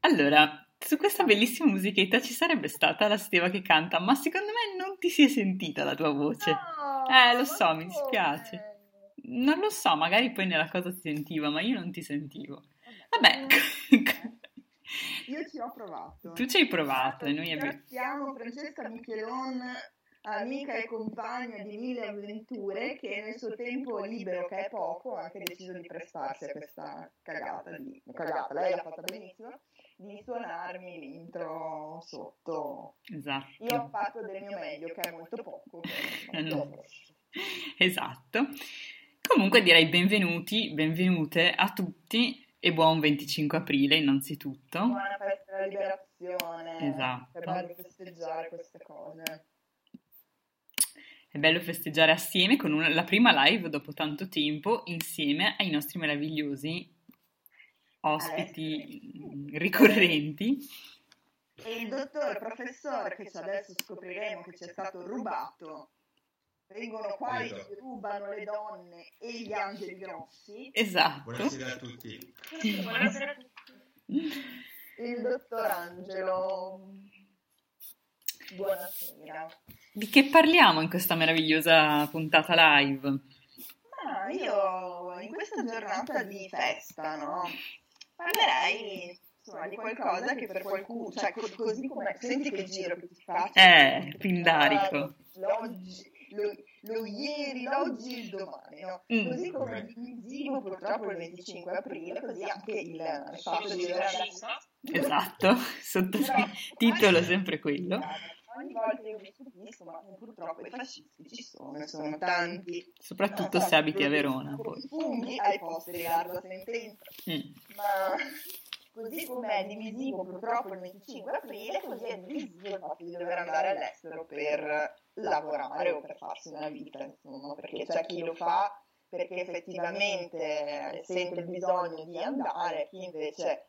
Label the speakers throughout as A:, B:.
A: Allora, su questa bellissima musichetta ci sarebbe stata la Steva che canta, ma secondo me non ti si è sentita la tua voce.
B: No,
A: eh, lo so, mi dispiace. Non lo so, magari poi nella cosa si sentiva, ma io non ti sentivo. Vabbè,
B: ho provato.
A: tu ci hai provato e noi abbiamo...
B: Ringraziamo Francesca Michelon, amica e compagna di mille avventure, che nel suo tempo libero, che è poco, ha anche deciso di prestarsi a questa cagata. Di, cagata. Lei l'ha fatta benissimo, di suonarmi l'intro sotto.
A: Esatto.
B: Io ho fatto del mio meglio, che è molto poco.
A: Eh, no. Esatto. Comunque direi benvenuti, benvenute a tutti e buon 25 aprile innanzitutto.
B: Buona festa della liberazione.
A: Esatto.
B: È bello festeggiare queste cose.
A: È bello festeggiare assieme con una- la prima live dopo tanto tempo insieme ai nostri meravigliosi ospiti mm, ricorrenti.
B: E il dottor professore, che adesso scopriremo che ci è stato rubato, vengono qua e
C: Esatto.
B: rubano le donne e gli angeli grossi.
A: Esatto.
C: Buonasera a tutti.
B: Buonasera a tutti. Il dottor Angelo. Buonasera.
A: Di che parliamo in questa meravigliosa puntata live?
B: Ma io in questa giornata di festa, no? Parlerei insomma di qualcosa che per qualcuno, cioè co- così come senti che giro che ti faccio.
A: Eh, pindarico.
B: L'oggi, lo, lo ieri, l'oggi e il domani, no?
A: Mm.
B: Così come è divisivo purtroppo il 25 aprile, così anche il, il fatto di dover andare
A: Esatto, sottotitolo sempre quello.
B: Ogni volta io mi stupisco, ma purtroppo i fascisti ci sono, sono tanti.
A: Soprattutto se abiti a Verona. Poi.
B: i funghi ai posti di larga sentenza.
A: Mm.
B: Ma così come è divisivo purtroppo il 25 aprile, così è divisivo il fatto di dover andare all'estero per lavorare o per farsi una vita, insomma, perché c'è chi lo fa perché effettivamente sente il bisogno di andare, chi invece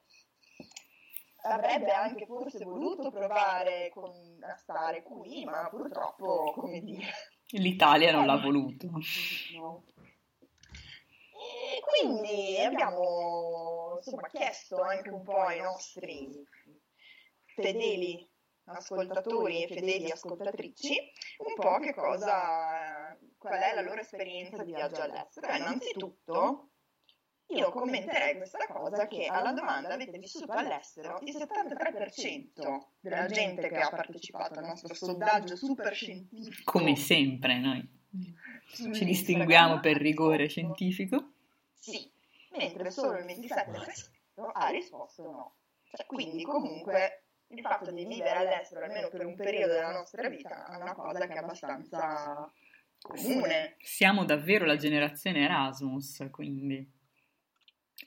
B: avrebbe anche forse voluto provare con- a stare qui, ma purtroppo, come dire,
A: L'Italia non l'ha voluto.
B: No. Quindi abbiamo insomma, chiesto anche un po' ai nostri fedeli ascoltatori e fedeli ascoltatrici un po' che cosa, qual è la loro esperienza di viaggio all'estero. E innanzitutto io commenterei questa cosa che alla domanda avete vissuto all'estero, il 73% della gente che ha partecipato al nostro sondaggio super scientifico
A: Come sempre noi ci distinguiamo per rigore scientifico.
B: Sì, mentre solo il 27% ha risposto no. Cioè, quindi comunque il fatto di vivere all'estero, almeno per un periodo della nostra vita, è una cosa che è abbastanza comune.
A: Siamo davvero la generazione Erasmus, quindi.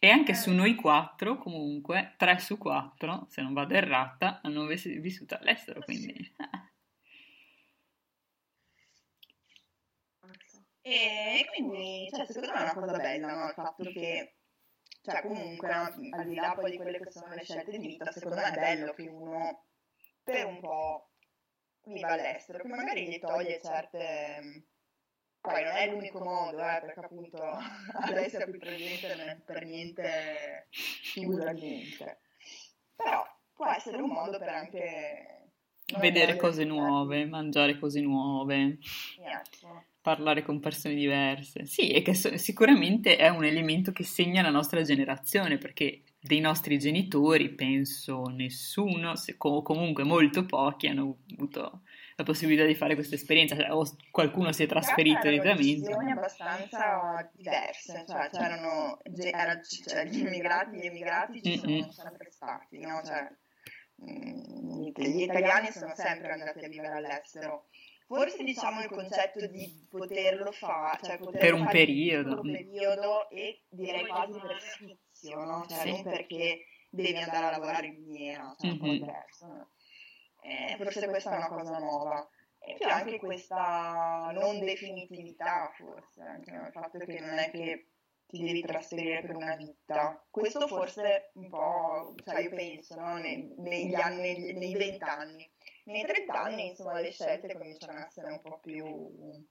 A: E anche su noi quattro, comunque, tre su quattro, se non vado errata, hanno vis- vissuto all'estero, quindi... eh.
B: E quindi, cioè, secondo me è una cosa bella, no? Il fatto che, cioè, comunque, al di là poi di quelle che sono le scelte di vita, secondo me è bello che uno, per un po', viva all'estero, che magari gli toglie certe... Poi non è l'unico modo, eh, perché appunto all'essere più presente non è per niente più la gente. Però può essere un modo per anche...
A: Vedere cose nuove, mangiare cose nuove,
B: Ecco.
A: Parlare con persone diverse. Sì, e che so- sicuramente è un elemento che segna la nostra generazione, perché dei nostri genitori penso nessuno, se- o comunque molto pochi, hanno avuto la possibilità di fare questa esperienza, cioè, o qualcuno si è trasferito direttamente.
B: visioni abbastanza diverse, cioè c'erano era- cioè, gli immigrati, gli emigrati ci sono sempre stati, no? Cioè, mm, gli italiani sono sempre andati a vivere all'estero. Forse diciamo il concetto di poterlo fare, cioè poterlo
A: Per un
B: fare
A: periodo.
B: per un periodo e direi quasi per sfizio, no? Cioè
A: Sì.
B: non perché devi andare a lavorare in miniera, cioè è un po' diverso. no? Eh, forse questa è una cosa nuova. E più anche questa non definitività, forse, anche il fatto che non è che ti devi trasferire per una vita. Questo forse un po', cioè io penso, no, nei- negli anni, nei vent'anni. Nei 30 anni, insomma, le scelte cominciano a essere un po' più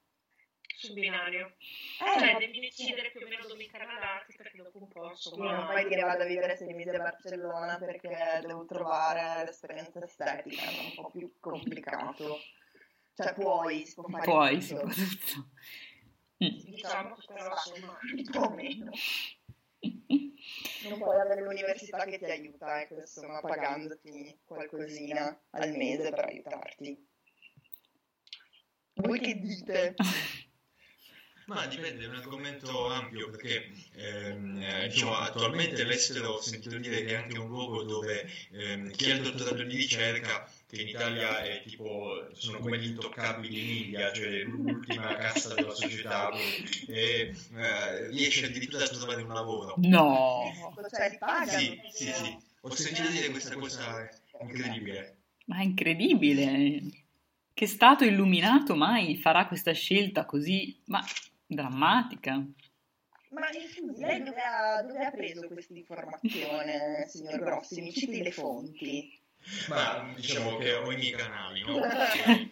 C: sul binario.
B: Eh,
C: cioè, devi decidere più o meno dove incannalarti perché dopo un po', insomma...
B: non puoi dire vado a vivere sei mesi a Barcellona perché devo trovare l'esperienza estetica, è un po' più complicato. Cioè puoi, si può fare tutto,
A: soprattutto. Mm.
C: Diciamo che però, insomma...
B: più o meno. Non puoi avere l'università che ti aiuta, ecco, insomma, pagandoti qualcosina al mese per aiutarti. Voi che dite?
D: Ma dipende, è un argomento ampio perché ehm, eh, diciamo, attualmente l'estero ho sentito dire che è anche un luogo dove ehm, chi ha il dottorato di ricerca, che in Italia è tipo, sono come gli intoccabili in India, cioè l'ultima casta della società, e, eh, riesce addirittura a trovare un lavoro.
A: No,
B: Cioè, pagano?
D: Sì, sì, sì, ho sentito dire questa cosa incredibile.
A: ma è incredibile. Che stato illuminato mai farà questa scelta così, ma drammatica?
B: Ma scusi, lei dove ha, dove ha preso questa informazione, signor Grossi? Mi citi le fonti.
D: Ma diciamo che ho i miei canali, no? Perché,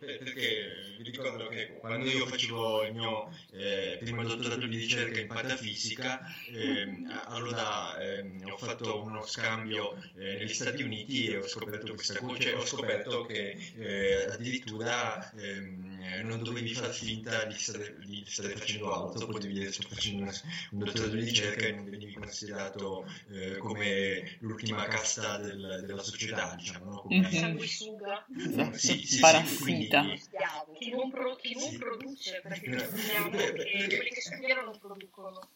D: eh, perché vi ricordo che quando io facevo il mio eh, primo dottorato di ricerca in patafisica, ehm, a- allora ehm, ho fatto uno scambio eh, negli Stati Uniti e ho scoperto questa cosa, cioè ho scoperto che eh, addirittura ehm, non dovevi far finta di stare, di stare facendo altro, potevi sto facendo una- un dottorato di ricerca e non venivi considerato eh, come l'ultima casta del- della società, diciamo, no? Come-
C: sanguisuga,
A: Esatto,
D: Sì, sì, sì,
A: parassita.
D: quindi-
B: Schiavo.
C: chi non, pro- chi non produce, perché
D: Eh, eh,
C: che
D: perché-
C: quelli che studiano non producono.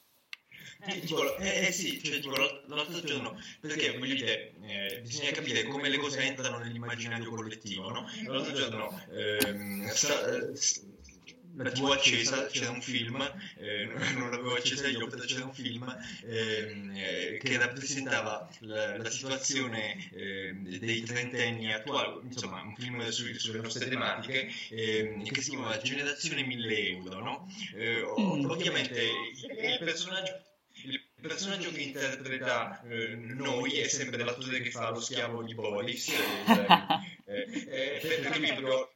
D: Sì, tipo, eh, eh, sì, cioè, tipo, l'al- l'altro giorno, perché voglio dire, eh, bisogna capire come le cose entrano nell'immaginario collettivo, no? L'altro giorno ehm, eh, la TV accesa, c'era un film, eh, non l'avevo accesa io, però c'era un film ehm, eh, che rappresentava la, la situazione ehm, dei trentenni attuali, insomma un film su- sulle nostre tematiche ehm, che si chiama Generazione 1000 euro, no? Eh,
A: Mm.
D: Ovviamente il, il personaggio il personaggio che interpreta eh, noi è sempre l'attore che fa lo schiavo di Boris, eh, eh, perché proprio,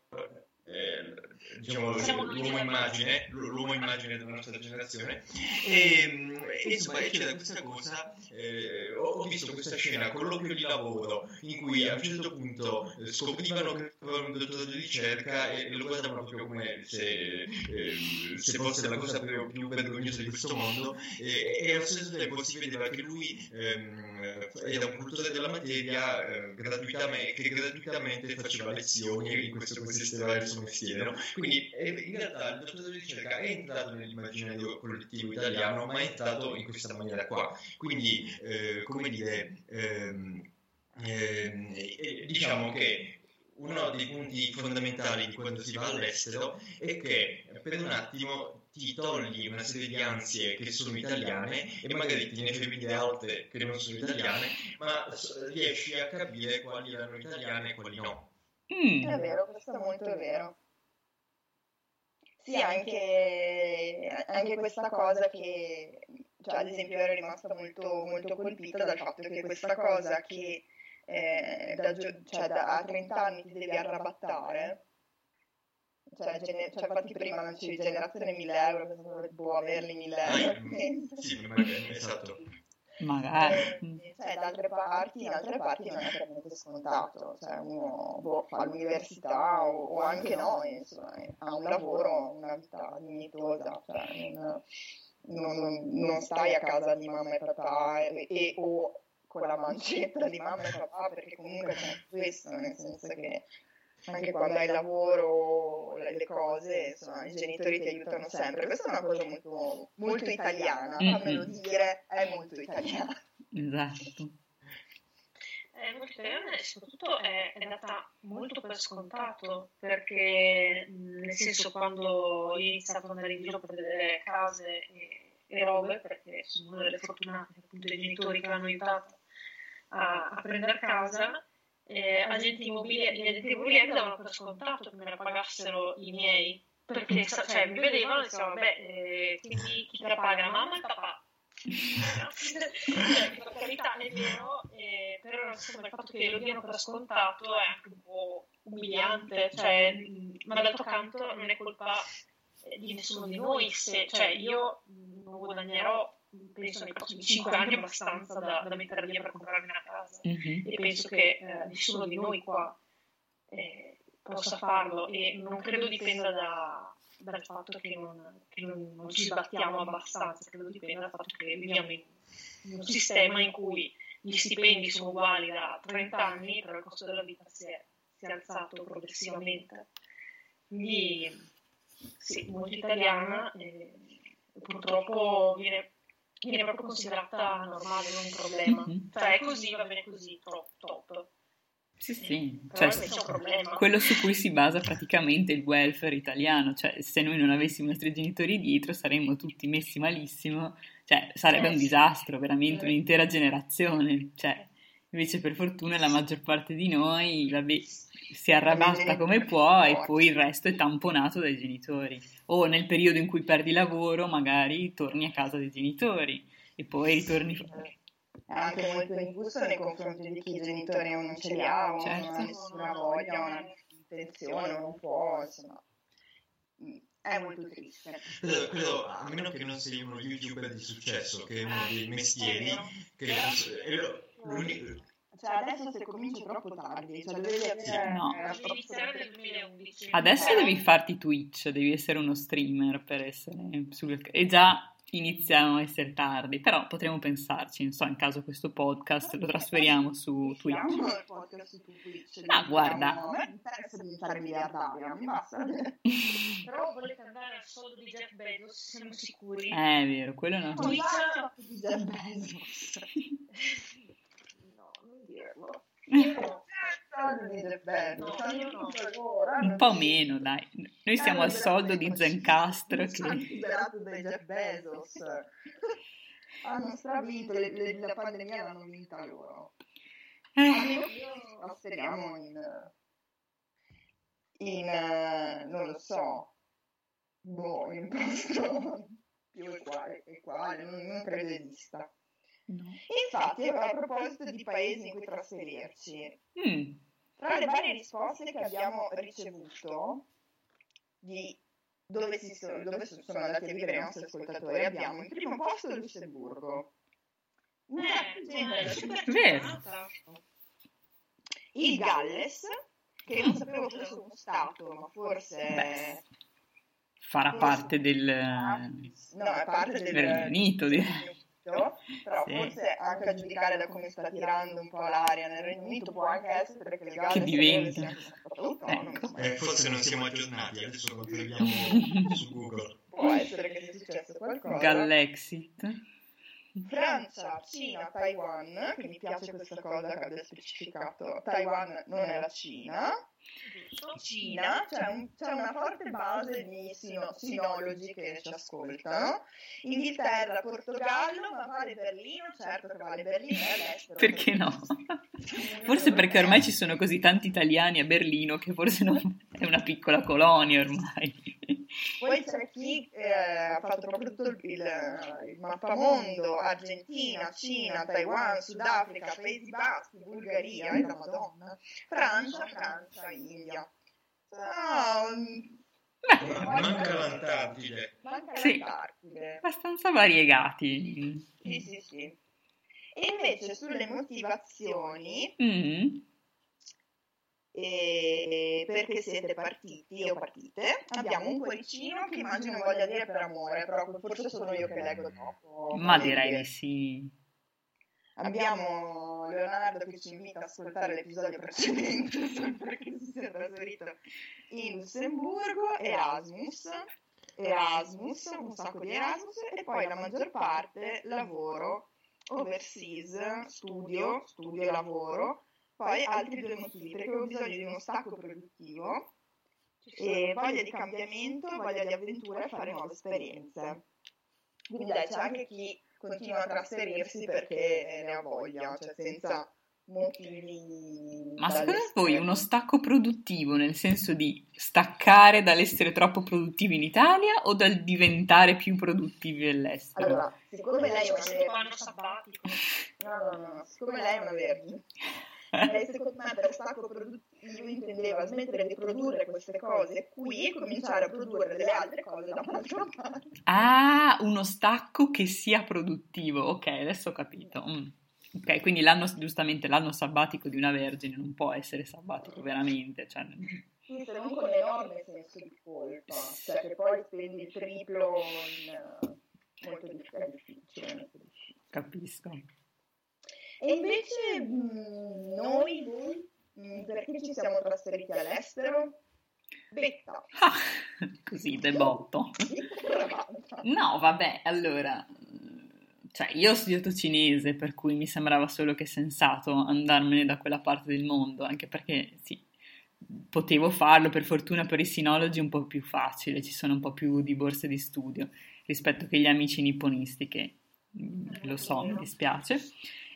D: diciamo, l'uomo immagine, l'uomo immagine della nostra generazione. E, e insomma, c'era questa cosa, eh, ho visto questa scena, colloquio di lavoro, in cui a un certo punto eh, scoprivano che avevano un dottorato di ricerca e, e lo guardavano proprio come se, eh, se fosse la cosa più, più vergognosa di questo mondo. E, e allo stesso tempo si vedeva che lui ehm, era un cultore della materia eh, gratuitamente, che gratuitamente faceva lezioni in questo consisteva il suo mestiere. no? Quindi eh, in realtà il dottorato di ricerca è entrato nell'immaginario collettivo italiano, ma è entrato in questa maniera qua. Quindi, eh, come dire, ehm, eh, diciamo che uno dei punti fondamentali di quando si va all'estero è che per un attimo ti togli una serie di ansie che sono italiane e magari te ne fai vedere altre che non sono italiane, ma riesci a capire quali erano italiane e quali no.
A: Mm.
B: È vero, questo è molto vero. Sì, anche, anche questa cosa che, cioè, ad esempio, ero rimasta molto, molto colpita dal fatto che questa cosa che eh, da, gio- cioè, da, a 30 anni ti devi arrabattare, cioè, gene- cioè infatti prima non c'è generazione 1000 euro, pensavo boh, averli 1000 euro.
D: Sì, magari, esatto.
A: Magari. Mm.
B: Eh, cioè, da altre parti, in altre parti non è per niente scontato, cioè uno boh, fa l'università o, o anche no, insomma, eh, ha un lavoro, una vita dignitosa, cioè non, non- non- non stai a casa di mamma e papà e, e- o con la mancetta di mamma e papà, perché comunque c'è questo, nel senso che anche quando hai il lavoro, le le cose, insomma, i genitori ti aiutano sempre. Questa è una cosa molto, molto italiana, fammelo dire, è molto italiana.
A: Esatto.
C: È molto italiana e soprattutto è, è data molto per scontato perché mh, nel senso quando ho iniziato ad andare in giro per vedere case e, e robe perché sono una delle fortunate appunto i genitori che mi hanno aiutato a, a prendere casa eh, agenti immobiliari, gli agenti immobiliari davano per scontato che me la pagassero i miei. perché sa- cioè, mi vedevano e dicevano vabbè eh, quindi chi te la paga? mamma e papà cioè, per carità è vero, eh, però insomma, il fatto che lo diano per scontato è anche un po' umiliante, cioè, ma d'altro canto non è colpa eh, di nessuno di noi se, cioè io non guadagnerò penso nei prossimi 5 anni abbastanza da, da mettere via per comprarmi una casa mm-hmm. e penso che eh, nessuno di noi qua eh, possa farlo e non credo dipenda da, dal fatto che, non, che non, non, ci sbattiamo abbastanza, credo dipenda dal fatto che viviamo in, in un sistema in cui gli stipendi sono uguali da 30 anni, però il costo della vita si è, si è alzato progressivamente. Quindi sì, molto italiana e purtroppo viene, viene, proprio considerata normale, non un problema. Mm-hmm. Cioè è così, va bene così, top. top.
A: Sì, sì, cioè, quello su cui si basa praticamente il welfare italiano, cioè se noi non avessimo i nostri genitori dietro saremmo tutti messi malissimo, cioè sarebbe un disastro, veramente un'intera generazione, cioè invece per fortuna la maggior parte di noi vabbè, si arrabatta come può e poi il resto è tamponato dai genitori, o nel periodo in cui perdi lavoro magari torni a casa dei genitori e poi ritorni
B: anche molto ingiusto nei confronti di chi i genitori non ce li ha, o certo. non ha nessuna voglia, non ha intenzione, non può, insomma. Mm, è molto triste.
D: Credo, credo, a meno che non sei uno youtuber di successo, che è uno dei mestieri, che è
B: l'unico cioè adesso se cominci troppo tardi, cioè dovevi avere no.
A: Adesso devi farti Twitch, devi essere uno streamer per essere sul... e già iniziano a essere tardi, però potremmo pensarci, non so, in caso questo podcast lo trasferiamo su Twitch. il podcast su Twitch. Ma guarda,
B: a me interessa diventare miliardaria, mi basta.
C: però volete andare al soldo di Jeff Bezos, siamo sicuri?
A: Eh, è vero, quello è una
B: cosa. Twitch di Jeff Bezos.
A: Un po' meno, dai. Noi siamo al soldo di Zencastro che...
B: liberato dai Jeff Bezos. Hanno stravinto, le, le, la pandemia l'hanno vinta loro. Eh. Ma speriamo in... in... non lo so. Boh, in posto più equale, equale non, non credo esista. No. Infatti, a proposito di paesi in cui trasferirci, mm. tra le varie risposte che abbiamo ricevuto di dove, si sono, dove sono andati a vivere i nostri ascoltatori, abbiamo in primo posto il Lussemburgo.
A: Eh,
B: il Galles, che non sapevo fosse uno stato, ma forse... Beh,
A: farà forse parte del...
B: No, è parte del...
A: Regno Unito, direi
B: però sì. forse anche a giudicare da come sta tirando un po' l'aria nel Regno Unito può anche essere che le
A: gare diventa
D: ecco. eh, forse non siamo aggiornati adesso controlliamo su Google.
B: Può essere che sia successo qualcosa.
A: Gallexit.
B: Francia, Cina, Taiwan, che mi piace questa cosa che abbia specificato, Taiwan non è la Cina, Cina, c'è, un, c'è, una forte base di sino, sinologi che ci ascoltano, Inghilterra, Portogallo, ma vale Berlino, certo che vale Berlino all'estero.
A: Perché no? forse perché ormai ci sono così tanti italiani a Berlino che forse non è una piccola colonia ormai.
B: Poi c'è chi eh, ha fatto proprio tutto il, il, il mappamondo, Argentina, Cina, Taiwan, Sudafrica, Paesi Bassi, Bulgaria, e la Madonna, Francia, Francia, India. Oh,
D: Beh, manca l'Antartide.
B: Manca sì, l'Antartide.
A: Abbastanza variegati.
B: Sì, sì, sì. E invece sulle motivazioni, mm e perché siete partiti o partite. Abbiamo un cuoricino che immagino voglia dire per amore, però forse sono io che leggo dopo.
A: Ma direi di sì.
B: Abbiamo Leonardo che ci invita ad ascoltare l'episodio precedente perché si è trasferito in Lussemburgo, Erasmus, Erasmus, un sacco di Erasmus e poi la maggior parte lavoro, overseas, studio, studio e lavoro poi altri due motivi, perché ho bisogno di uno stacco produttivo, e voglia di cambiamento, voglia di avventura e fare nuove esperienze. Quindi dai, c'è anche chi continua a trasferirsi perché ne ha voglia, cioè senza motivi.
A: Ma secondo voi uno stacco produttivo nel senso di staccare dall'essere troppo produttivi in Italia o dal diventare più produttivi all'estero?
B: Allora, siccome lei è una vergine. No, no, no, siccome lei è una vergine Eh, secondo me per stacco produttivo intendeva smettere di produrre queste cose qui e cominciare a produrre delle altre cose da un'altra parte.
A: Ah, uno stacco che sia produttivo. Ok, adesso ho capito. Mm. Ok, quindi l'anno, giustamente l'anno sabbatico di una vergine non può essere sabbatico veramente. Cioè...
B: Sì, se non con enorme senso di colpa, cioè che poi spendi il triplo in... difficile, molto difficile.
A: Capisco.
B: E invece mh, noi, voi, mh, perché ci siamo trasferiti all'estero? Betta.
A: Ah, così, debotto. no, vabbè, allora, cioè io ho studiato cinese, per cui mi sembrava solo che sensato andarmene da quella parte del mondo, anche perché sì, potevo farlo, per fortuna per i sinologi è un po' più facile, ci sono un po' più di borse di studio rispetto che gli amici nipponisti che mm, lo so, mi dispiace.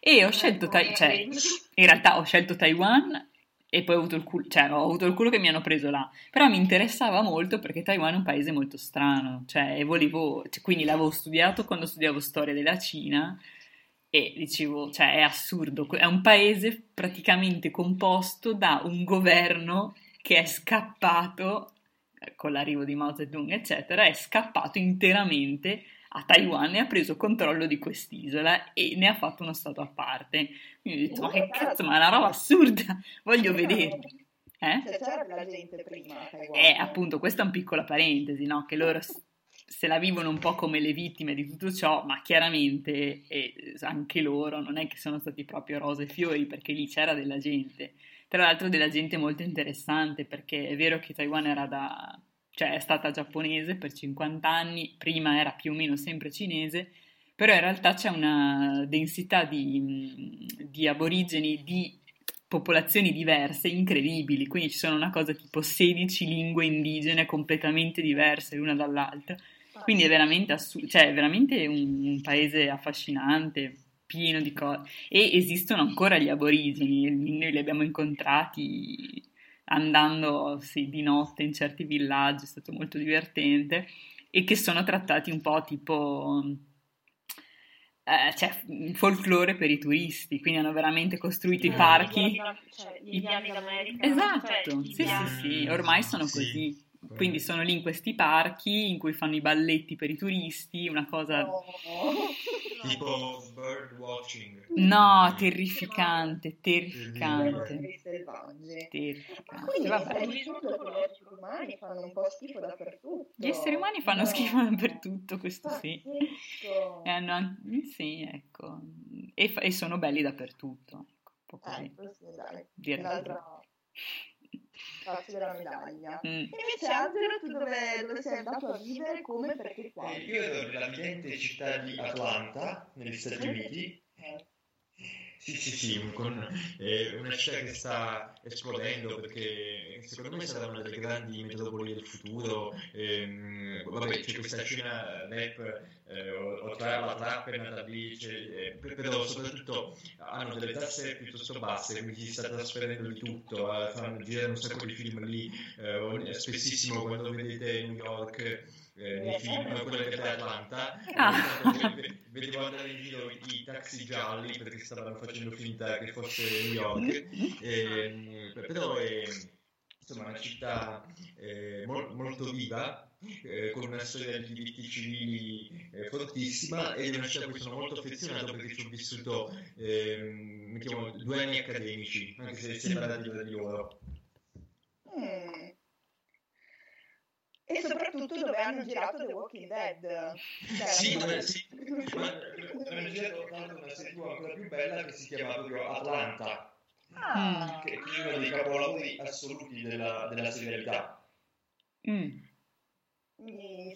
A: E ho scelto, ta- cioè, in realtà ho scelto Taiwan e poi ho avuto il culo, cioè ho avuto il culo che mi hanno preso là, però mi interessava molto perché Taiwan è un paese molto strano, cioè volevo, cioè, quindi l'avevo studiato quando studiavo storia della Cina e dicevo, cioè è assurdo, è un paese praticamente composto da un governo che è scappato con l'arrivo di Mao Zedong, eccetera, è scappato interamente a Taiwan e ha preso controllo di quest'isola e ne ha fatto uno stato a parte. Quindi ho detto, ma che cazzo, ma è una roba assurda, voglio vedere.
B: Eh? C'era della gente prima a Taiwan.
A: Eh, appunto, questa è una piccola parentesi, no? Che loro se la vivono un po' come le vittime di tutto ciò, ma chiaramente eh, anche loro non è che sono stati proprio rose e fiori, perché lì c'era della gente. Tra l'altro della gente molto interessante, perché è vero che Taiwan era da cioè è stata giapponese per 50 anni, prima era più o meno sempre cinese, però in realtà c'è una densità di, di aborigeni di popolazioni diverse incredibili, quindi ci sono una cosa tipo 16 lingue indigene completamente diverse l'una dall'altra. Quindi è veramente, assu- cioè, è veramente un, un, paese affascinante, pieno di cose. E esistono ancora gli aborigeni, noi li abbiamo incontrati andando sì, di notte in certi villaggi, è stato molto divertente, e che sono trattati un po' tipo... Eh, cioè, folklore per i turisti, quindi hanno veramente costruito i eh, parchi.
C: Cioè, gli indiani d'America.
A: Esatto, cioè, sì, sì, sì, ormai sono così. Quindi sono lì in questi parchi in cui fanno i balletti per i turisti, una cosa... Oh.
D: tipo bird watching.
A: No, terrificante, terrificante.
B: Terrificante. Quindi vabbè. gli esseri umani fanno un po' schifo dappertutto.
A: Gli esseri umani fanno no. schifo dappertutto, questo sì. E hanno, sì, ecco. E, e, sono belli dappertutto. Ecco, un po' così.
B: Eh, sì, dai. Direi faccio della medaglia. Mm. Invece Angelo, tu dove, dove, sei andato a vivere, come, perché qua?
D: Eh, io ero nella ridente città di Atlanta, negli Stati Uniti. Eh. Sì, sì, sì, con eh, una città che sta esplodendo perché secondo me sarà una delle grandi metropoli del futuro. Ehm, vabbè, c'è questa scena rap, eh, o, tra la trap è nata lì, eh, però soprattutto hanno delle tasse piuttosto basse, quindi si sta trasferendo di tutto, eh, fanno, girano un sacco di film lì, eh, spessissimo quando vedete New York eh, nei film, quello che è Atlanta, ah. vedevo andare in giro i taxi gialli perché stavano facendo finta che fosse New York, eh, però è insomma una città eh, mo- molto viva. Eh, con una storia di diritti civili eh, fortissima ed è una città a cui sono molto affezionato perché ci ho vissuto ehm, mettiamo, due anni accademici anche se da di loro.
B: Mm e soprattutto dove hanno girato The Walking Dead.
D: Cioè, sì, dove, sì. Ma, hanno girato una serie ancora più bella che si chiama proprio Atlanta. Ah. Che, è uno dei capolavori assoluti della, della serialità.
B: Mm.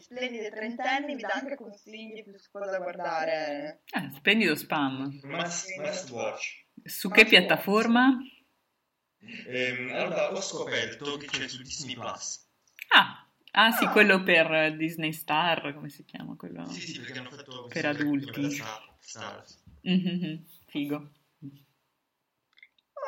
B: Splendide trentenni vi dà anche consigli su cosa guardare.
A: Ah, splendido spam.
D: Must, must watch.
A: Su must che piattaforma?
D: Ehm, allora, ho scoperto che c'è su Disney Plus.
A: Ah, Ah sì, quello per Disney Star, come si chiama quello?
D: Sì, sì, perché hanno fatto
A: per adulti.
D: Star.
A: Mm-hmm, figo.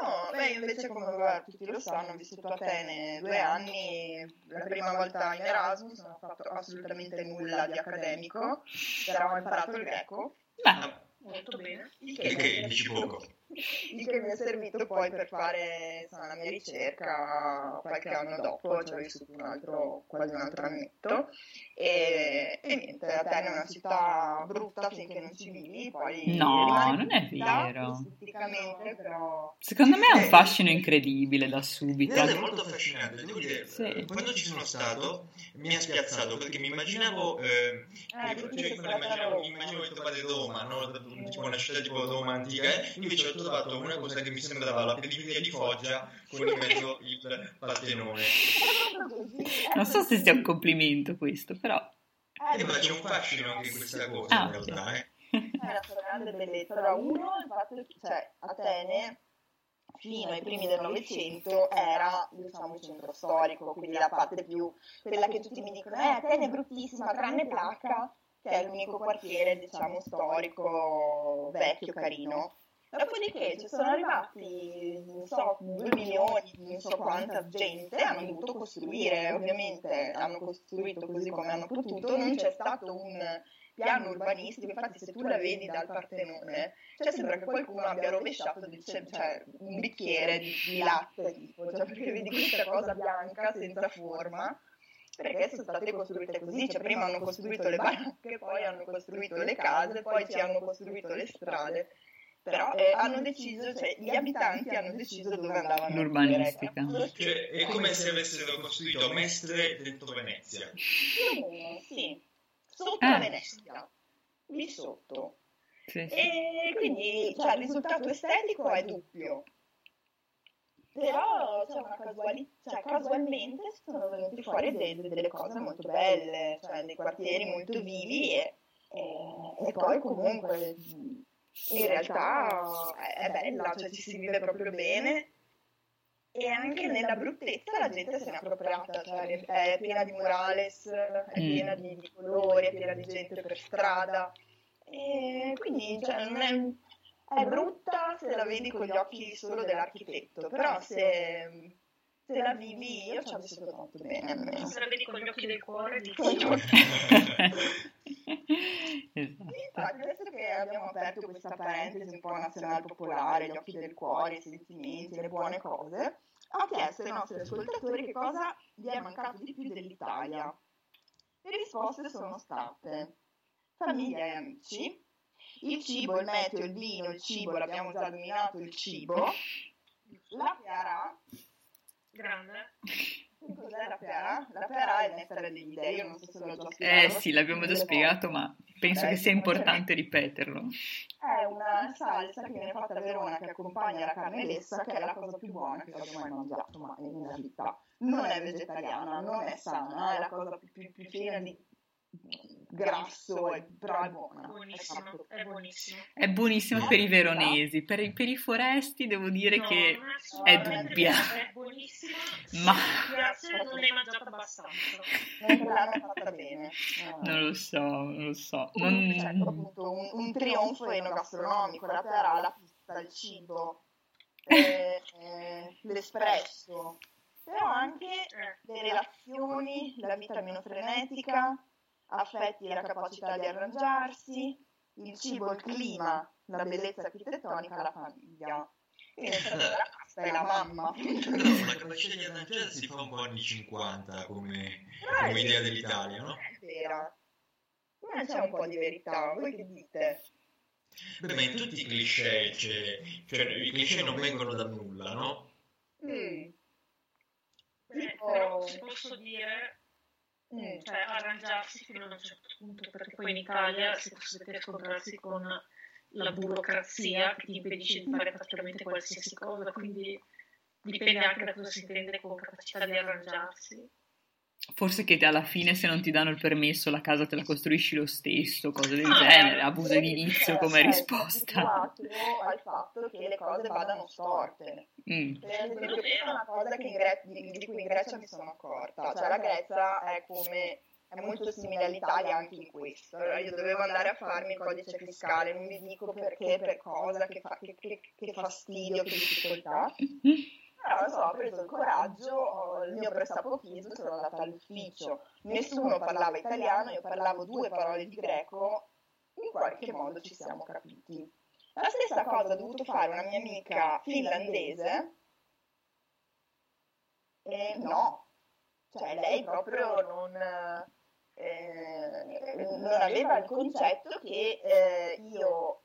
B: No, beh, invece come guarda, tutti lo sanno, ho vissuto a Atene due anni, la prima volta in Erasmus, non ho fatto assolutamente nulla di accademico, però ho imparato il greco.
A: Beh,
C: molto bene.
B: Il
D: E che dici poco.
B: Il che mi è servito poi per fare insomma, la mia ricerca qualche anno dopo, ci ho vissuto un altro, quasi un altro annetto e, e niente, Atene è una città brutta finché non ci vivi, poi
A: No,
B: rimane
A: non è vero.
B: però
A: Secondo me ha un fascino incredibile da subito.
D: è molto affascinante, devo dire,
A: Sì.
D: quando ci sono stato mi ha spiazzato perché mi immaginavo, eh,
B: Eh,
D: cioè, immaginavo, mi immaginavo il trovare Roma, no? tipo una città tipo Roma antica, eh? invece ho trovato una cosa che mi sembrava la periferia di Foggia con in mezzo il Partenone.
A: Non so se sia un complimento questo, però...
D: Eh, ma c'è un fascino anche in questa cosa
A: Ah,
D: in realtà, eh.
B: è la sua grande bellezza. Allora, uno, il fatto che cioè, Atene fino ai primi del Novecento era, diciamo, il centro storico, quindi la parte più, quella che tutti mi dicono, eh, Atene è bruttissima, tranne Placa, che è l'unico quartiere, diciamo, storico, vecchio, carino. Dopodiché ci sono arrivati, non so, due milioni, non so quanta gente, hanno dovuto costruire, ovviamente hanno costruito così come hanno potuto, non c'è stato un piano urbanistico, infatti se tu la vedi dal Partenone, cioè sembra che qualcuno abbia rovesciato del- cioè, cioè, un bicchiere di, di latte, tipo, cioè, perché vedi questa cosa bianca senza forma, perché sono state costruite così, cioè prima hanno costruito le baracche, poi hanno costruito le case, poi ci hanno costruito le strade, però eh, hanno deciso, cioè gli abitanti hanno deciso dove andavano.
A: L'urbanistica.
D: Cioè, è come se avessero costruito Mestre dentro Venezia.
B: Meno, sì, sotto
A: Eh.
B: la Venezia, lì sotto.
A: Sì, sì.
B: E quindi cioè, il risultato estetico è dubbio. Però c'è una casuali- cioè, casualmente sono venute fuori de- de- delle cose molto belle, cioè dei quartieri molto vivi e, e- e poi comunque in realtà è, è bella, cioè ci si vive proprio bene e anche nella bruttezza la gente se n'è appropriata, cioè è piena di murales, è
A: Mm.
B: piena di, di colori, è piena di gente per strada. E quindi cioè, non è, è brutta se la vedi con gli occhi solo dell'architetto, però se, se la vivi io ci ho vissuto molto bene almeno.
C: Se la vedi con gli occhi del cuore,
B: gli occhi.
A: esatto.
B: Infatti, adesso che abbiamo aperto questa parentesi un po' nazionale popolare, gli occhi del cuore, i sentimenti, le buone cose, ho chiesto ai nostri ascoltatori che cosa gli è mancato di più dell'Italia. Le risposte sono state famiglia e amici, il cibo, il meteo, il vino, il cibo, l'abbiamo già dominato, il cibo, la peara,
C: grande.
B: cos'è la peara? La peara è il nettare degli dei, io non so se l'ho già
A: Eh
B: spiegato.
A: sì, l'abbiamo già spiegato, ma penso che sia importante ripeterlo.
B: È una salsa che viene fatta a Verona che accompagna la carne lessa, che è la cosa più buona che abbia mai mangiato mai nella vita. Non è vegetariana, non è sana, è la cosa più, più, più piena di grasso, e- però è buona.
C: Buonissimo,
B: È
C: è buonissimo.
A: È buonissimo per i veronesi, per i, per i foresti devo dire
C: No,
A: che
C: non
B: è
A: dubbia.
C: È buonissima.
A: Ma-
C: piace, non hai mangiato abbastanza.
B: Non te l'hanno fatta bene. No.
A: non lo so, non lo so.
B: Comunque c'è
A: Non...
B: appunto un, un trionfo enogastronomico, la pera, la pizza, il cibo, eh, eh, l'espresso, però anche
C: Eh,
B: le relazioni, la vita meno frenetica, affetti e la capacità di arrangiarsi, il cibo, il clima, la bellezza architettonica, la famiglia. Quindi nel senso, la pasta è la mamma.
D: Però la capacità di arrangiarsi fa un po' anni 50 come, come idea dell'Italia, no?
B: È vera. Ma c'è un po' di verità, voi che dite?
D: Beh, ma in tutti i cliché, c'è- cioè i cliché non vengono da nulla, no?
B: Mm.
C: beh, però se posso dire,
B: Mm.
C: cioè arrangiarsi fino a un certo punto, perché poi in Italia si deve scontrarsi con la burocrazia che ti impedisce di fare praticamente qualsiasi cosa, quindi dipende anche da cosa si intende con capacità di arrangiarsi.
A: Forse che alla fine se non ti danno il permesso la casa te la costruisci lo stesso, cose del genere, abuso edilizio come
B: Cioè,
A: risposta.
B: abituato al fatto che le cose vadano storte.
A: Mm.
B: Per esempio, questa è una cosa che in Gre- di, di cui in Grecia mi sono accorta. Cioè, la Grecia è come è molto simile all'Italia anche in questo. Allora, io dovevo andare a farmi il codice fiscale, non vi dico perché, per cosa, che, fa- che- che- che fastidio, che difficoltà. Però non so, ho preso il coraggio, ho- il mio pressapochino, sono andata all'ufficio. Nessuno parlava italiano, io parlavo due parole di greco. in qualche modo ci siamo capiti. La stessa cosa ha dovuto fare una mia amica finlandese. e no, cioè lei proprio non, eh, non aveva il concetto che eh, io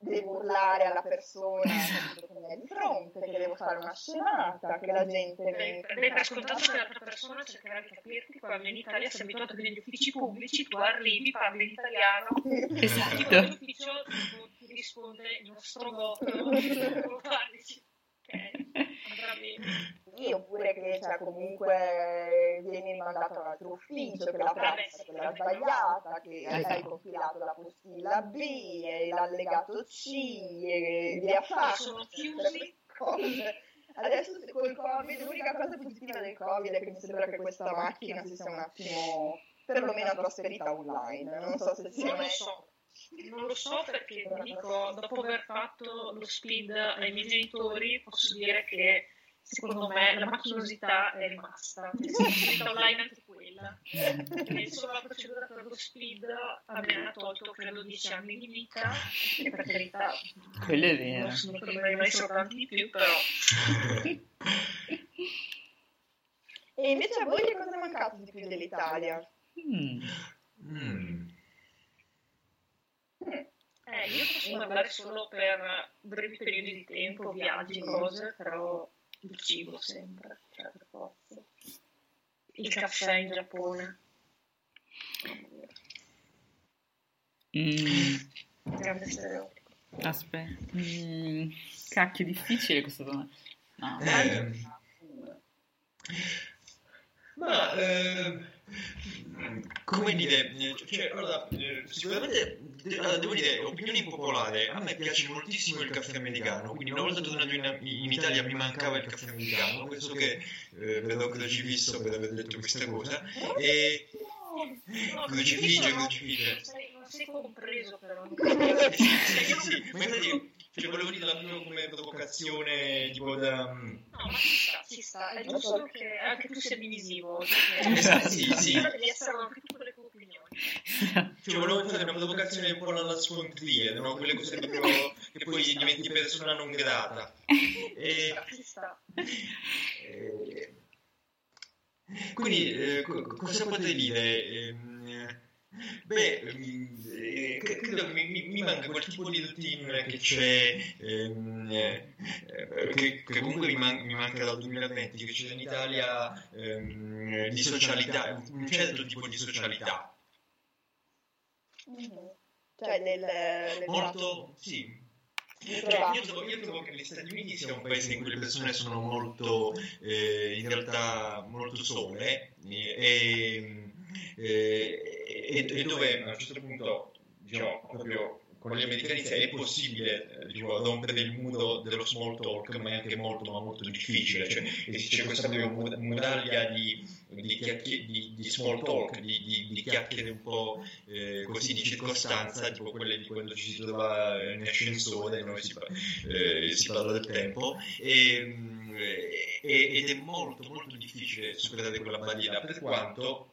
B: devo urlare alla persona che è di fronte, che devo fare una scenata, che la gente.
C: Dai per scontato che l'altra persona cercherà di capirti quando in Italia sei abituato che negli uffici pubblici tu arrivi, parli in italiano,
A: Esatto.
C: e l'ufficio ti risponde in uno strogotto, parli, ok, andrà bene.
B: Sì, oppure che cioè, comunque vieni mandato all'altro ufficio, che la pressa che l'ha sbagliata, che hai compilato la postilla B, e l'allegato C, e via fa.
C: Sono chiusi.
B: Adesso col Covid, l'unica cosa positiva del Covid è che mi sembra che questa macchina si sia un attimo perlomeno trasferita online. Non so se sia
C: Non lo so. Non lo so perché dico, dopo aver fatto lo speed ai miei genitori, posso dire che secondo me la macchinosità è rimasta, stata online anche quella. E solo la procedura per lo speed a me ha tolto credo 10 anni di vita, e per carità,
A: Quello è vero.
C: non sono mai soltanto di più, però
B: E invece a voi che cosa è mancato di più dell'Italia?
A: Mm.
D: Mm.
C: eh, io posso parlare solo per brevi periodi di tempo, viaggi, cose, però il cibo sempre, cioè per forza. Il caffè in Giappone.
A: Mm.
C: Grande stereotipo.
A: Aspetta. Mm. Cacchio, difficile questa domanda. No.
D: Eh, ma eh, come dire, cioè, allora, eh, sicuramente devo dire, opinione popolare, a me piace moltissimo il caffè americano, quindi una volta tornato in, in Italia mi mancava il caffè americano, questo che eh, ci visto per aver detto questa cosa, e cosa ci fige, cosa ci fige.
C: Sei- Non sei compreso però.
D: Sì, sì, sì, sì, ma infatti cioè, volevo dire proprio come provocazione, tipo da... mm,
C: No, ma ci sta, ci sta. È giusto che anche tu sia divisivo.
D: Esatto, sì, sì.
C: Devi essere anche tu con le tue opinioni.
D: Cioè, volevo fare una provocazione un po' alla scontriere, no? Quelle cose proprio che poi diventi persona non grata. E,
C: Ci sta.
D: eh, quindi, eh, co- cosa potrei dire? Ehm, beh, eh, cre- credo che mi, mi- mi manca quel tipo di routine che c'è, ehm, eh, eh, che, che comunque mi, man- mi manca dal 2020, che c'è in Italia ehm, di socialità, un certo tipo di socialità.
B: Mhm. Cioè del, del
D: Molto, sì, Cioè, io, trovo, io trovo che gli Stati Uniti sia un paese in cui le persone sono molto, eh, in realtà, molto sole e, e- e- e dove a un certo punto, diciamo, proprio con gli americani è possibile eh, diciamo, rompere il muro dello small talk, ma è anche molto, ma molto difficile. Cioè, esiste questa muraglia di, di, di- di small talk, di, chiacchiere un po' eh, così di circostanza, tipo quelle di quando ci si trova in ascensore e noi si, eh, si parla del tempo. Mm, e- ed è molto, molto difficile superare quella barriera, per quanto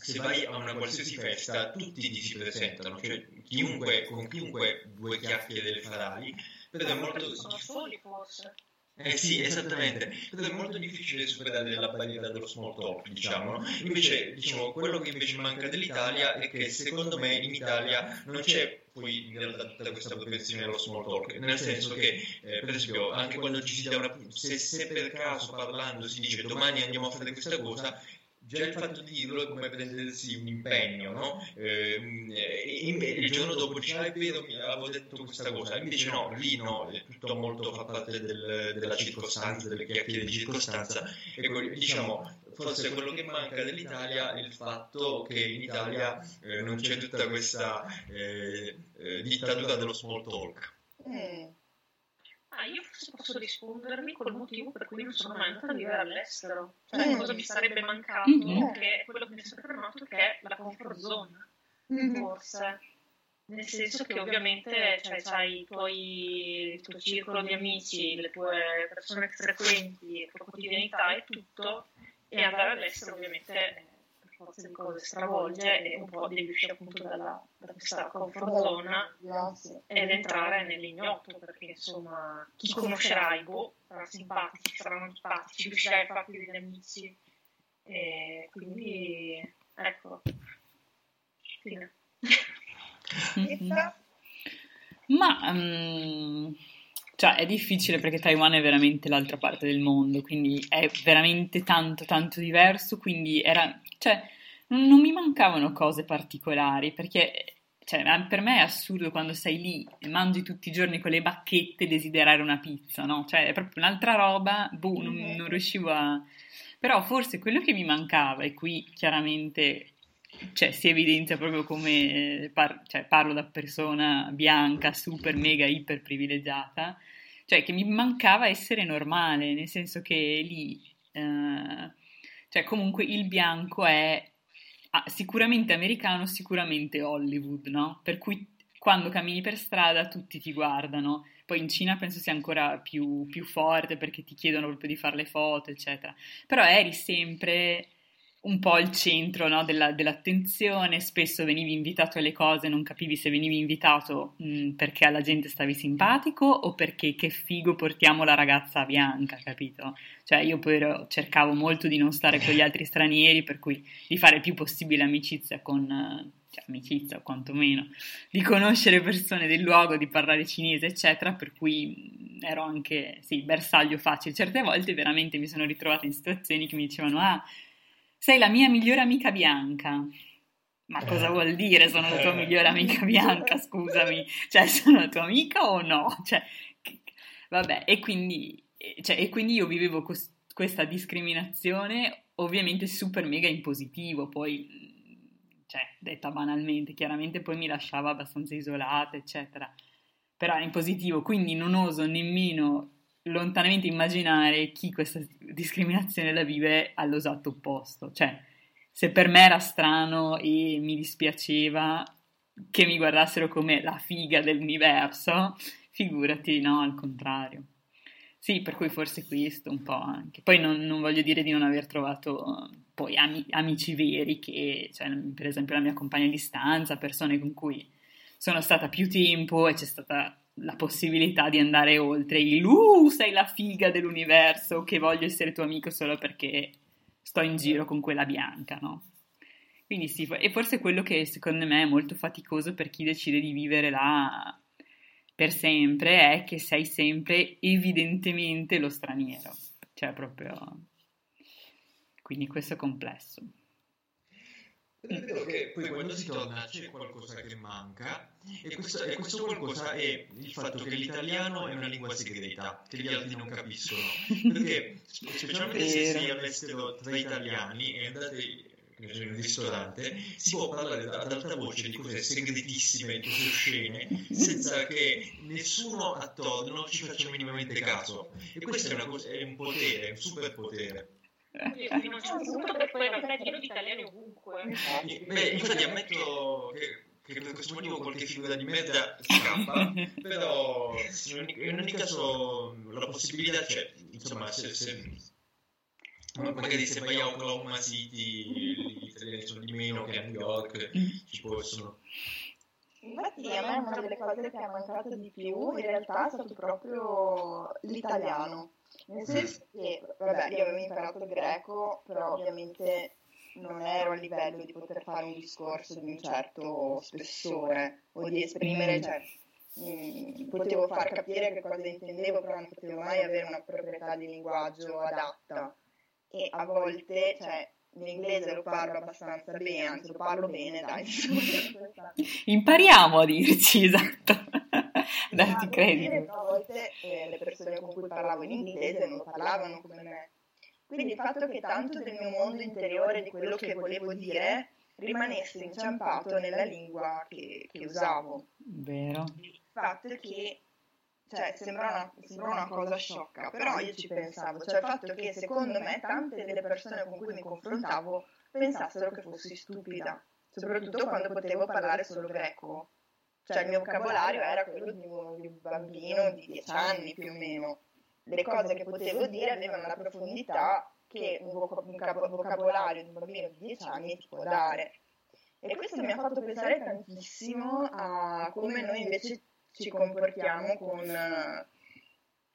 D: se vai a una qualsiasi festa tutti ti si presentano, cioè chiunque, con chiunque due chiacchiere farai, però è molto
C: forse.
D: eh sì, esattamente, però è molto difficile superare la barriera dello small talk, diciamo. no? Invece, diciamo, quello che invece manca dell'Italia è che secondo me in Italia non c'è poi in realtà tutta questa propensione allo small talk, nel senso che, eh, per esempio, anche quando ci si dà una... Se, se per caso parlando si dice domani andiamo a fare questa cosa, già il fatto di dirlo è come prendersi un impegno, no? Ehm, e inve- il giorno dopo ah è vero, mi avevo detto questa cosa, invece no, lì no, è tutto molto fa parte del- della circostanza, delle chiacchiere di circostanza, e que- diciamo, forse quello che manca dell'Italia è il fatto che in Italia eh, non c'è tutta questa eh, eh, dittatura dello small talk.
B: Mm.
C: Ah, io forse posso rispondervi col motivo per cui non sono mai andata a vivere all'estero. Cioè,
B: Mm.
C: cosa mi sarebbe mancato,
A: Mhm.
C: che è quello che mi è sempre fermato, che è la comfort zone,
B: Mhm.
C: forse. Nel senso che ovviamente cioè, c'hai i tuoi, il tuo circolo di amici, le tue persone che frequenti, la tua quotidianità e tutto, e andare all'estero ovviamente forza di cose stravolge e un po' devi uscire appunto dalla, da questa comfort zone ed entrare nell'ignoto perché insomma chi conoscerai, boh, saranno simpatici, saranno antipatici, riuscirai a farti degli amici. e quindi ecco, fine.
A: Ma um, cioè, è difficile perché Taiwan è veramente l'altra parte del mondo, quindi è veramente tanto, tanto diverso. Quindi era, cioè, non, mi mancavano cose particolari perché cioè, per me è assurdo quando sei lì e mangi tutti i giorni con le bacchette desiderare una pizza, no? Cioè, è proprio un'altra roba, boh, non, non riuscivo a... Però forse quello che mi mancava, e qui chiaramente cioè, si evidenzia proprio come par- cioè, parlo da persona bianca, super, mega, iper privilegiata, cioè che mi mancava essere normale, nel senso che lì, eh, cioè comunque il bianco è ah, sicuramente americano, sicuramente Hollywood, no? Per cui quando cammini per strada tutti ti guardano. Poi in Cina penso sia ancora più, più forte perché ti chiedono proprio di fare le foto, eccetera. Però eri sempre un po' il centro no, della, dell'attenzione, spesso venivi invitato alle cose, non capivi se venivi invitato mh, perché alla gente stavi simpatico o perché che figo portiamo la ragazza bianca, capito? Cioè io poi ero, cercavo molto di non stare con gli altri stranieri, per cui di fare il più possibile amicizia con... Cioè, amicizia quantomeno, di conoscere persone del luogo, di parlare cinese, eccetera, per cui ero anche, sì, bersaglio facile. Certe volte veramente mi sono ritrovata in situazioni che mi dicevano, ah, sei la mia migliore amica bianca. Ma cosa eh. vuol dire sono la tua migliore amica bianca? Scusami, cioè sono la tua amica o no? Cioè, vabbè, e quindi, cioè, e quindi io vivevo cos- questa discriminazione ovviamente super mega in positivo, poi, cioè, detta banalmente, chiaramente poi mi lasciava abbastanza isolata, eccetera, però in positivo, quindi non oso nemmeno lontanamente immaginare chi questa discriminazione la vive all'esatto opposto. Cioè, se per me era strano e mi dispiaceva che mi guardassero come la figa dell'universo, figurati, no, al contrario. Sì, per cui forse questo un po' anche. Poi non, non voglio dire di non aver trovato poi ami, amici veri che, cioè, per esempio la mia compagna di stanza, persone con cui sono stata più tempo e c'è stata la possibilità di andare oltre il uh, sei la figa dell'universo che voglio essere tuo amico solo perché sto in giro con quella bianca, no? Quindi sì, e forse quello che secondo me è molto faticoso per chi decide di vivere là per sempre è che sei sempre evidentemente lo straniero, cioè proprio... Quindi questo è complesso.
D: Ed è vero che poi quando si torna c'è qualcosa che manca e questo, e questo qualcosa è il fatto che l'italiano è una lingua segreta, che gli altri non capiscono. Perché specialmente se sei all'estero tra italiani e andate in un ristorante, si può parlare ad alta voce di cose segretissime, di cose oscene, senza che nessuno attorno ci faccia minimamente caso. E questo è, cosa, è un potere, un superpotere
C: fino a un certo punto per poi avere pieno di italiani ovunque.
D: Beh, infatti ammetto che che per questo motivo qualche figura di merda scappa, però in ogni caso la possibilità c'è, insomma, se, se, magari se vai a Oklahoma City gli italiani sono di meno che a New York, ci possono.
B: Infatti a me una delle cose che ha mancato di più in realtà è stato proprio l'italiano nel senso che, vabbè, io avevo imparato il greco, però ovviamente non ero a livello di poter fare un discorso di un certo spessore o di esprimere, cioè, mh, mm, potevo far capire che cosa intendevo, però non potevo mai avere una proprietà di linguaggio adatta. E a volte, cioè, l'inglese lo parlo abbastanza bene, anzi lo parlo bene, dai.
A: Impariamo a dirci, esatto. Dai, ti
B: credo. A volte eh, le persone con cui parlavo in inglese non parlavano come me. Quindi il fatto che tanto del mio mondo interiore, di quello che volevo dire, rimanesse inciampato nella lingua che, che usavo.
A: Vero.
B: Il fatto è che cioè, sembra una, sembra una, cosa sciocca, però io ci pensavo, cioè il fatto che secondo me tante delle persone con cui mi confrontavo pensassero che fossi stupida, soprattutto quando potevo parlare solo greco. Cioè il mio vocabolario era quello di un, bambino di 10 anni più o meno. Le cose che potevo dire avevano la profondità che un, voc- un capo- vocabolario di un bambino di 10 anni ti può dare. E questo mi ha fatto pensare tantissimo a come noi invece ci comportiamo con,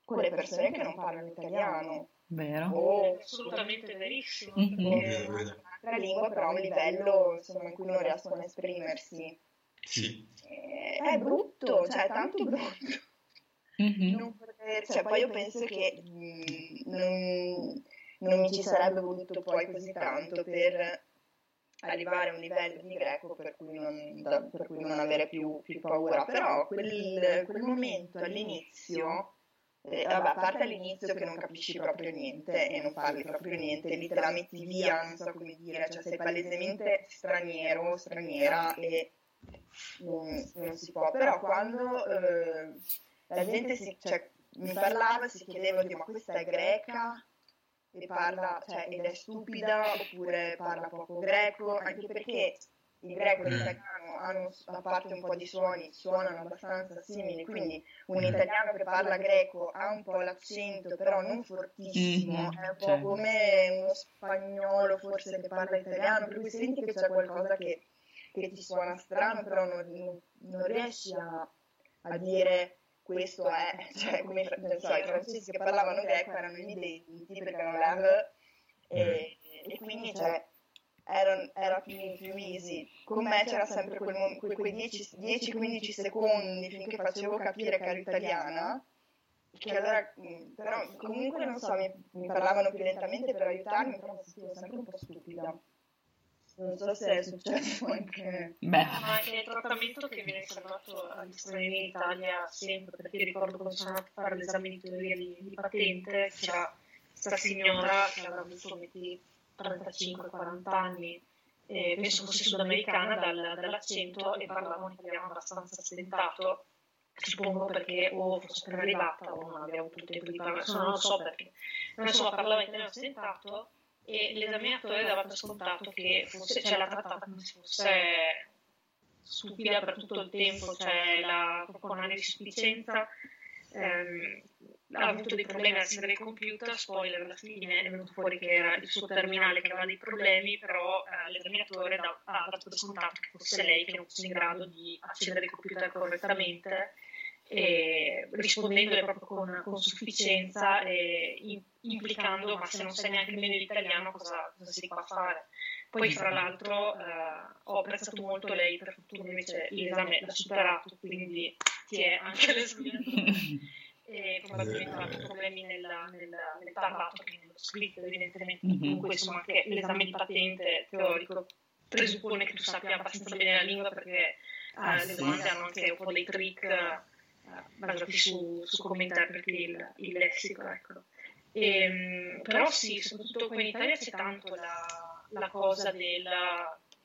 B: con le persone che non parlano italiano.
A: Vero?
B: O
C: Assolutamente verissimo.
A: Mhm.
B: che un'altra lingua però a un livello insomma, in cui non riescono a esprimersi.
D: Sì,
B: Eh, È brutto, cioè è tanto brutto.
A: Mhm.
B: Non poter- cioè, poi io penso che mh, non, non mi ci sarebbe voluto poi così tanto per arrivare a un livello di greco per cui non, da- per cui non avere più, più paura. Però quel, quel momento all'inizio, eh, vabbè, a parte all'inizio che non capisci proprio niente e non parli proprio niente, lì te la metti via, non so come dire, cioè sei palesemente straniero, straniera e non, non si può. Però quando eh, la gente si, cioè, mi parlava, si chiedeva, ma questa è greca? E parla, cioè, ed è stupida oppure parla poco greco, anche perché il greco e l'italiano hanno, a parte un po' di suoni, suonano abbastanza simili, quindi un italiano che parla greco ha un po' l'accento, però non fortissimo,
A: Mhm,
B: è un po'
A: certo.
B: come uno spagnolo forse che parla italiano, per cui senti che c'è qualcosa che, che ti suona strano, però non, non- non riesci a, a dire questo è, cioè come non so, i francesi che parlavano greco erano i denti perché non l'ave e, e quindi cioè, era, era più, più easy. Con me c'era sempre quel quei 10 10-15 secondi finché facevo capire che ero italiana. Che allora, mh, però comunque non so, mi, mi parlavano più lentamente per aiutarmi, però mi sentivo sempre un po' stupida. Non so se è successo anche.
A: Beh,
C: Ma è il trattamento che viene salvato agli stranieri in Italia sempre, perché ricordo quando sono andata a fare l'esame di teoria di, di patente, c'era questa signora che aveva avuto metti 35-40 anni, e penso fosse sudamericana dal- dall'accento e parlava un italiano abbastanza stentato, suppongo perché o fosse arrivata o non aveva avuto il tempo di parlare, non lo so perché. Ma insomma parlava italiano stentato e l'esaminatore dava per scontato che fosse, cioè l'ha trattata come se fosse stupida per tutto il tempo, cioè la, con una insufficienza, ehm, ha avuto dei problemi al scrivere il computer, spoiler alla fine è venuto fuori che era il suo terminale che aveva dei problemi, però eh, l'esaminatore da- ha dato per scontato che fosse lei che non fosse in grado di accendere il computer correttamente e rispondendole proprio con, con sufficienza e in- implicando ma se non sai neanche bene l'italiano cosa, cosa si fa fare. Poi fra l'altro eh, ho apprezzato molto lei, per fortuna invece l'esame l'ha superato, quindi ti è anche l'esaminatore e probabilmente ha avuto problemi nel, nel, nel parlato che nello scritto evidentemente.
A: Mhm.
C: Comunque insomma anche l'esame di patente teorico presuppone che tu sappia abbastanza bene la lingua perché eh,
A: Ah,
C: le
A: sì.
C: domande hanno anche un po' dei trick eh, basati su, su come interpreti il, il lessico, ecco. Ehm, però sì, soprattutto qui in Italia c'è tanto la, la cosa del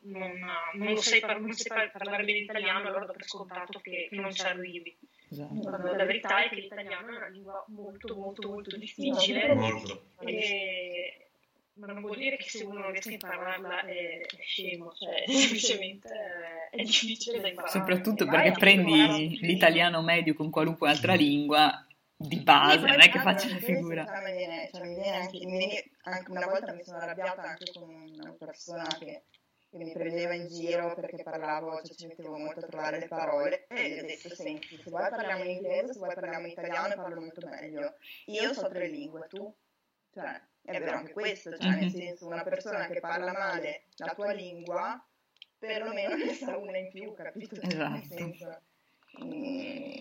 C: non, non lo sai, par- non sai par- parlare bene italiano, allora do per scontato che, che non ci arrivi.
A: esatto.
C: La verità è che l'italiano è una lingua molto molto molto difficile
D: molto.
C: e ma non vuol dire che se uno non riesce a impararla è, è scemo, cioè semplicemente è, è difficile da imparare.
A: Soprattutto perché prendi l'italiano medio con qualunque altra lingua di base, non è che faccia la figura.
B: cioè, cioè, mi viene anche, mi viene- anche una volta mi sono arrabbiata anche con una persona che, che mi prendeva in giro perché parlavo, cioè ci mettevo molto a trovare le parole e gli ho detto senti, se vuoi parliamo in inglese, se vuoi parliamo in italiano parlo molto meglio. Io so tre lingue, tu? Cioè, è vero anche questo, cioè nel
A: Mhm.
B: senso una persona che parla male la tua lingua, perlomeno ne sa una in più, capito? Cioè, nel
A: Esatto.
B: senso, mm,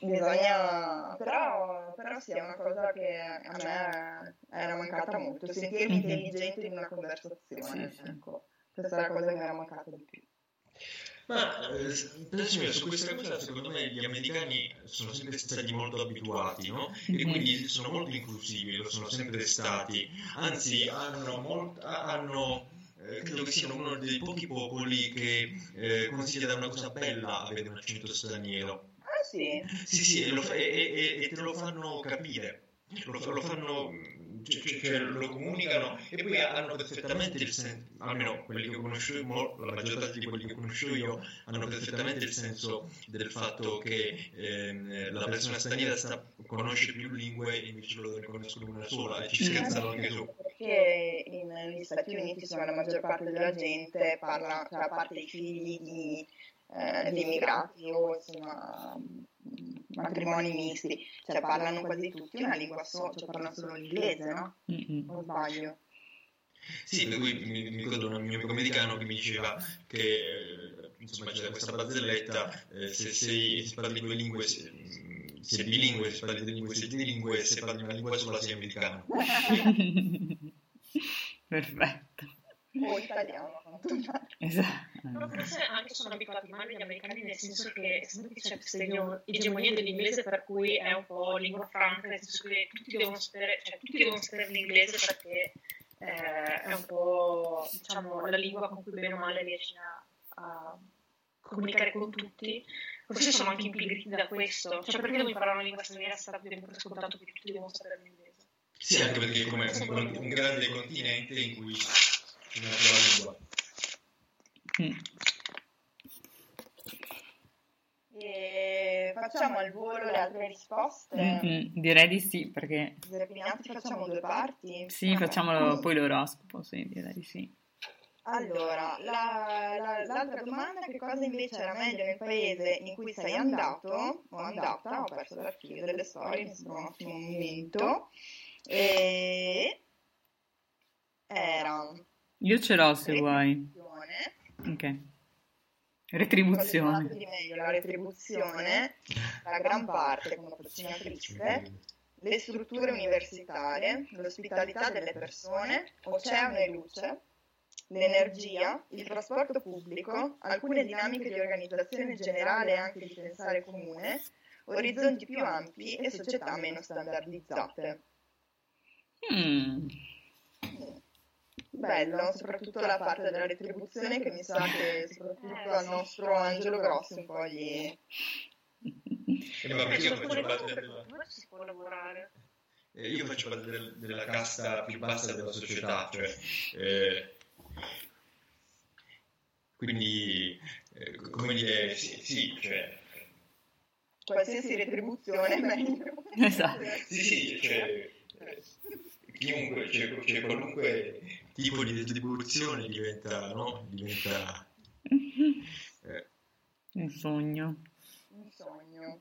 B: bisogna però, però sì è una cosa che a me era mancata molto sentirmi intelligente in una conversazione
A: sì.
B: ecco questa è la cosa che mi era mancata di più
D: Ma eh, per esempio, su questa cosa secondo me gli americani sono sempre stati molto abituati, no? E quindi sono molto inclusivi, lo sono sempre stati. Anzi, hanno, molt- hanno eh, credo che siano uno dei pochi popoli che eh, considera una cosa bella avere un accento straniero.
B: ah sì
D: Sì, sì, e, lo fa- e- e- e te lo fanno capire, lo, fa- lo fanno cioè, cioè, cioè, lo comunicano e poi hanno perfettamente il senso, almeno quelli che conosco io, la maggior parte di quelli che conosco io, hanno perfettamente il senso del fatto che eh, la persona straniera sta, conosce più lingue e invece loro ne conoscono una sola e ci scherzano anche su.
B: Perché in, negli Stati Uniti insomma, la maggior parte della gente parla, cioè, a parte i figli di, eh, di immigrati o insomma matrimoni misti, cioè parlano quasi tutti una lingua sola, cioè parlano solo l'inglese, no? Mm-hmm. O sbaglio?
D: Sì, per cui mi, mi ricordo un mio amico americano che mi diceva che eh, insomma c'era questa barzelletta, eh, se, sei, se parli due lingue, se, se è bilingue, se parli due lingue sei bilingue, se parli una lingua sola sei americano.
A: Perfetto
B: o italiano
A: esatto.
C: No, forse anche sono abituati male gli americani nel senso che essendo che c'è questa egemonia dell'inglese per cui è un po' lingua franca, nel senso che tutti devono sapere, cioè, tutti devono sapere l'inglese perché eh, è un po' diciamo, la lingua con cui bene o male riesci a, a comunicare con tutti. Forse sono anche impigriti da questo, cioè perché devo imparare una lingua straniera se abbiamo per scontato che tutti devono sapere l'inglese?
D: Sì, anche perché come un, un grande continente in cui una sola lingua. Mm.
B: E facciamo al volo le altre risposte?
A: Mm-hmm, direi di sì, perché...
B: Zerepinati facciamo due parti?
A: Sì, ah, facciamo poi l'oroscopo, sì, direi di sì.
B: Allora, la, la, l'altra domanda, che cosa invece era meglio nel paese in cui sei andato o andata, ho perso l'archivio delle storie, mi sembra un ottimo momento, e era
A: io ce l'ho se vuoi. Ok. Retribuzione.
B: Meglio, la retribuzione, la gran parte come persona triste, le strutture universitarie, l'ospitalità delle persone, oceano e luce, l'energia, il trasporto pubblico, alcune dinamiche di organizzazione generale e anche di pensare comune, orizzonti più ampi e società meno standardizzate.
A: Mm
B: bello, soprattutto la parte della retribuzione che mi sa che soprattutto al nostro Angelo Grossi un po' gli...
D: Eh, vabbè, io faccio parte della... si può lavorare? Eh, io faccio parte del, della casta più bassa della società, cioè... Eh, quindi, eh, come dire, sì, sì cioè...
B: Qualsiasi retribuzione è meglio.
A: Esatto.
D: sì, sì, cioè... Chiunque, cioè, cioè qualunque tipo di retribuzione diventa, no? diventa
A: eh. un sogno.
B: Un sogno.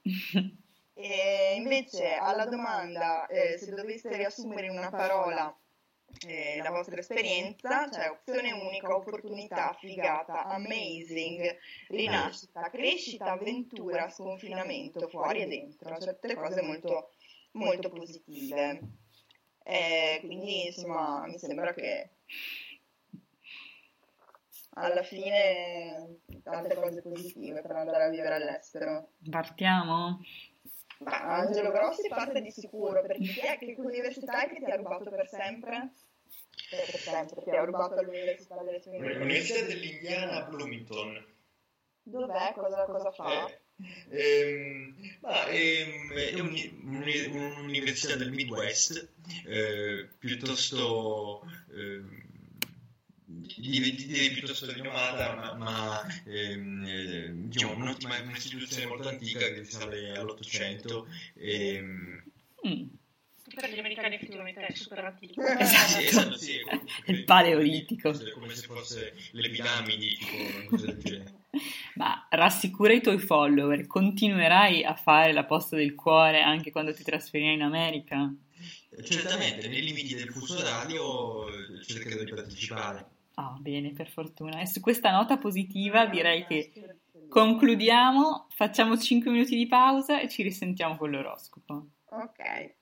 B: e invece alla domanda eh, se doveste riassumere in una parola eh, la vostra esperienza, cioè opzione unica, opportunità, figata, amazing, rinascita, crescita, avventura, sconfinamento, fuori e dentro, cioè tutte cose molto, molto positive. Eh, quindi insomma mi sembra che alla fine tante cose positive per andare a vivere all'estero.
A: Partiamo?
B: Ma Angelo Grossi parte di sicuro, perché chi è che università è che ti ha rubato per sempre? Per sempre, ti ha rubato all'università delle tue
D: L'università dell'Indiana a Bloomington.
B: Dov'è? Cosa, cosa fa?
D: Eh. Ehm, ma ehm, è un, un'università del Midwest eh, piuttosto eh, direi piuttosto rinomata ma, ma ehm, eh, diciamo un'ottima un'istituzione molto antica che risale all'Ottocento ehm, mm.
C: per gli americani effettivamente è super antico.
A: Esatto,
D: sì, esatto. sì,
A: il paleolitico.
D: come se fosse le piramidi tipo cose del genere
A: ma rassicura i tuoi follower, continuerai a fare la posta del cuore anche quando ti trasferirai in America?
D: Certamente, nei limiti del fuso orario cercherò di partecipare.
A: Ah, bene, per fortuna. E su questa nota positiva direi che concludiamo, facciamo 5 minuti di pausa e ci risentiamo con l'oroscopo.
B: Ok.